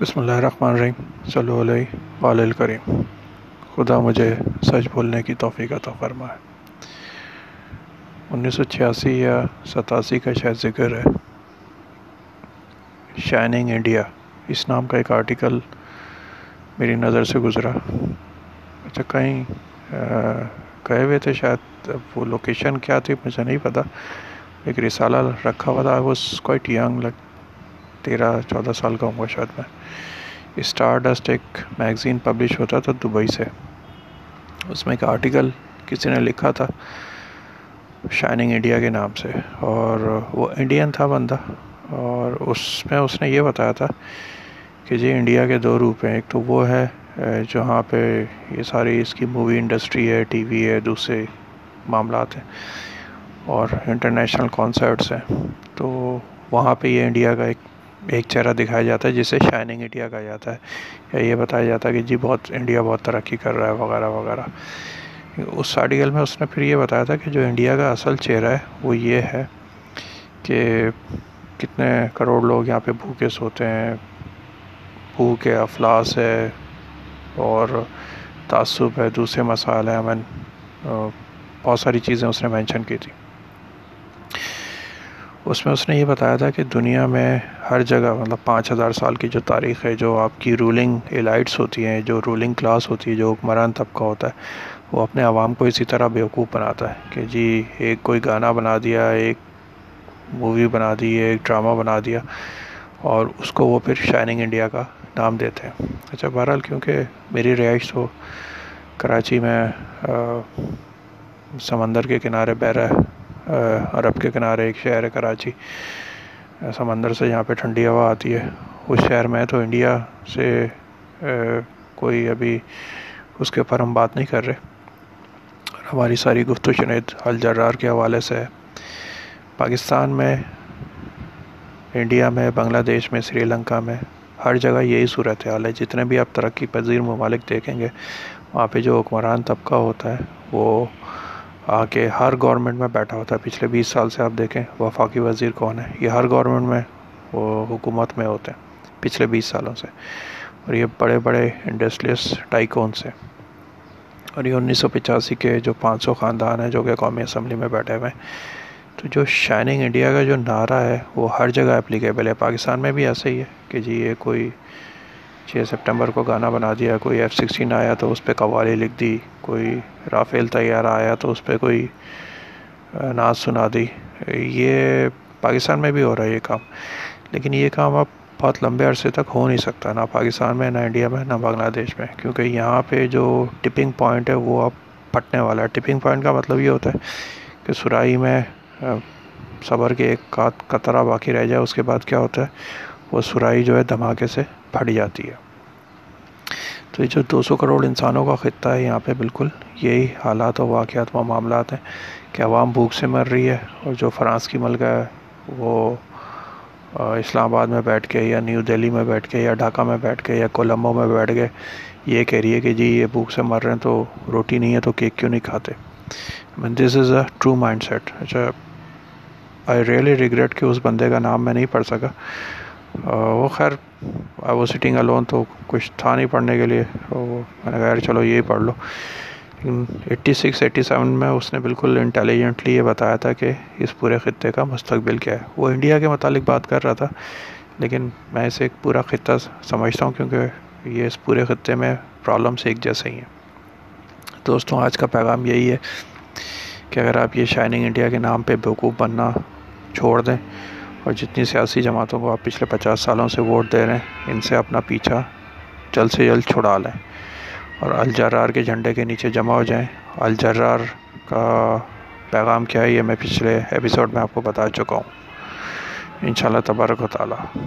بسم اللہ الرحمن الرحیم، صلی اللہ علیہ وآلہ الکریم۔ خدا مجھے سچ بولنے کی توفیق عطا فرمائے۔ انیس سو چھیاسی یا ستاسی کا شاید ذکر ہے۔ شائننگ انڈیا، اس نام کا ایک آرٹیکل میری نظر سے گزرا۔ اچھا کہیں گئے ہوئے تھے شاید؟ وہ لوکیشن کیا تھی مجھے نہیں پتا۔ ایک رسالہ رکھا ہوا تھا واز کوائٹ ینگ لگ تیرہ چودہ سال کا ہوں گا شاید میں۔ اسٹار ڈسٹ ایک میگزین پبلش ہوتا تھا دبئی سے۔ اس میں ایک آرٹیکل کسی نے لکھا تھا شائننگ انڈیا کے نام سے۔ اور وہ انڈین تھا بندہ۔ اور اس میں اس نے یہ بتایا تھا کہ جی انڈیا کے دو روپ ہیں۔ ایک تو وہ ہے جہاں پہ یہ ساری اس کی مووی انڈسٹری ہے ٹی وی ہے، دوسرے معاملات ہیں۔ اور انٹرنیشنل کانسرٹس ہیں۔ تو وہاں پہ یہ انڈیا کا ایک ایک چہرہ دکھایا جاتا ہے جسے شائننگ انڈیا کہا جاتا ہے۔ یا یہ بتایا جاتا ہے کہ جی بہت انڈیا بہت ترقی کر رہا ہے وغیرہ وغیرہ۔ اس آرٹیکل میں اس نے پھر یہ بتایا تھا کہ جو انڈیا کا اصل چہرہ ہے وہ یہ ہے کہ کتنے کروڑ لوگ یہاں پہ بھوکے سوتے ہیں، بھوک ہے، افلاس ہے اور تعصب ہے، دوسرے مسائل ہیں۔ امن بہت ساری چیزیں اس نے مینشن کی تھی اس میں اس نے یہ بتایا تھا کہ دنیا میں ہر جگہ مطلب پانچ ہزار سال کی جو تاریخ ہے، جو آپ کی رولنگ ایلائٹس ہوتی ہیں، جو رولنگ کلاس ہوتی ہے جو حکمران طبقہ ہوتا ہے، وہ اپنے عوام کو اسی طرح بیوقوف بناتا ہے کہ جی ایک کوئی گانا بنا دیا، ایک مووی بنا دی، ایک ڈرامہ بنا دیا اور اس کو وہ پھر شائننگ انڈیا کا نام دیتے ہیں۔ اچھا بہرحال کیونکہ میری رہائش تو کراچی میں سمندر کے کنارے بہرا ہے عرب کے کنارے ایک شہر ہے کراچی۔ سمندر سے یہاں پہ ٹھنڈی ہوا آتی ہے۔ اس شہر میں تو انڈیا سے کوئی ابھی اس کے اوپر ہم بات نہیں کر رہے۔ ہماری ساری گفت و شنید الجرار کے حوالے سے ہے۔ پاکستان میں، انڈیا میں، بنگلہ دیش میں، سری لنکا میں ہر جگہ یہی صورت حال ہے۔ جتنے بھی آپ ترقی پذیر ممالک دیکھیں گے، وہاں پہ جو حکمران طبقہ ہوتا ہے، وہ آ کے ہر گورنمنٹ میں بیٹھا ہوتا ہے۔ پچھلے بیس سال سے آپ دیکھیں وفاقی وزیر کون ہے؟ یہ ہر گورنمنٹ میں وہ حکومت میں ہوتے ہیں۔ پچھلے بیس سالوں سے۔ اور یہ بڑے بڑے انڈسٹریس ٹائکون سے اور یہ انیس سو پچاسی کے جو پانچ سو خاندان ہیں جو کہ قومی اسمبلی میں بیٹھے ہوئے ہیں۔ تو جو شائننگ انڈیا کا جو نعرہ ہے وہ ہر جگہ اپلیکیبل ہے۔ پاکستان میں بھی ایسا ہی ہے کہ جی یہ کوئی چھ سپٹمبر کو گانا بنا دیا، کوئی ایف سکسٹین آیا تو اس پہ قوالی لکھ دی، کوئی رافیل طیارہ آیا تو اس پہ کوئی نعت سنا دی۔ یہ پاکستان میں بھی ہو رہا ہے یہ کام۔ لیکن یہ کام اب بہت لمبے عرصے تک ہو نہیں سکتا، نہ پاکستان میں، نہ انڈیا میں، نہ بنگلہ دیش میں۔ کیونکہ یہاں پہ جو ٹپنگ پوائنٹ ہے وہ اب پھٹنے والا ہے۔ ٹپنگ پوائنٹ کا مطلب یہ ہوتا ہے کہ سرائی میں صبر کے ایک قطرہ باقی رہ جائے، اس کے بعد کیا ہوتا ہے؟ وہ سرائی جو ہے دھماکے سے پھٹ جاتی ہے۔ تو یہ جو دو سو کروڑ انسانوں کا خطہ ہے، یہاں پہ بالکل یہی حالات و واقعات و معاملات ہیں کہ عوام بھوک سے مر رہی ہے اور جو فرانس کی ملکہ ہے، وہ اسلام آباد میں بیٹھ کے یا نیو دہلی میں بیٹھ کے یا ڈھاکہ میں بیٹھ کے یا کولمبو میں بیٹھ کے یہ کہہ رہی ہے کہ جی یہ بھوک سے مر رہے ہیں تو روٹی نہیں ہے تو کیک کیوں نہیں کھاتے؟ This is a true mindset اچھا آئی ریئلی ریگریٹ کہ اس بندے کا نام میں نہیں پڑھ سکا۔ وہ خیر آئی وہ سٹنگ الون تو کچھ تھا نہیں پڑھنے کے لیے میں نے کہا، یار، چلو یہی پڑھ لو۔ لیکن ایٹی سکس ایٹی سیون میں اس نے بالکل انٹیلیجنٹلی یہ بتایا تھا کہ اس پورے خطے کا مستقبل کیا ہے۔ وہ انڈیا کے متعلق بات کر رہا تھا، لیکن میں اسے ایک پورا خطہ سمجھتا ہوں کیونکہ یہ اس پورے خطے میں پرابلمس ایک جیسے ہی ہیں۔ دوستوں، آج کا پیغام یہی ہے کہ اگر آپ یہ شائننگ انڈیا کے نام پہ بیوقوف بننا چھوڑ دیں اور جتنی سیاسی جماعتوں کو آپ پچھلے پچاس سالوں سے ووٹ دے رہے ہیں، ان سے اپنا پیچھا جلد سے جلد چھڑا لیں۔ اور الجرار کے جھنڈے کے نیچے جمع ہو جائیں۔ الجرار کا پیغام کیا ہے، یہ میں پچھلے ایپیسوڈ میں آپ کو بتا چکا ہوں۔ انشاءاللہ تبارک و تعالیٰ۔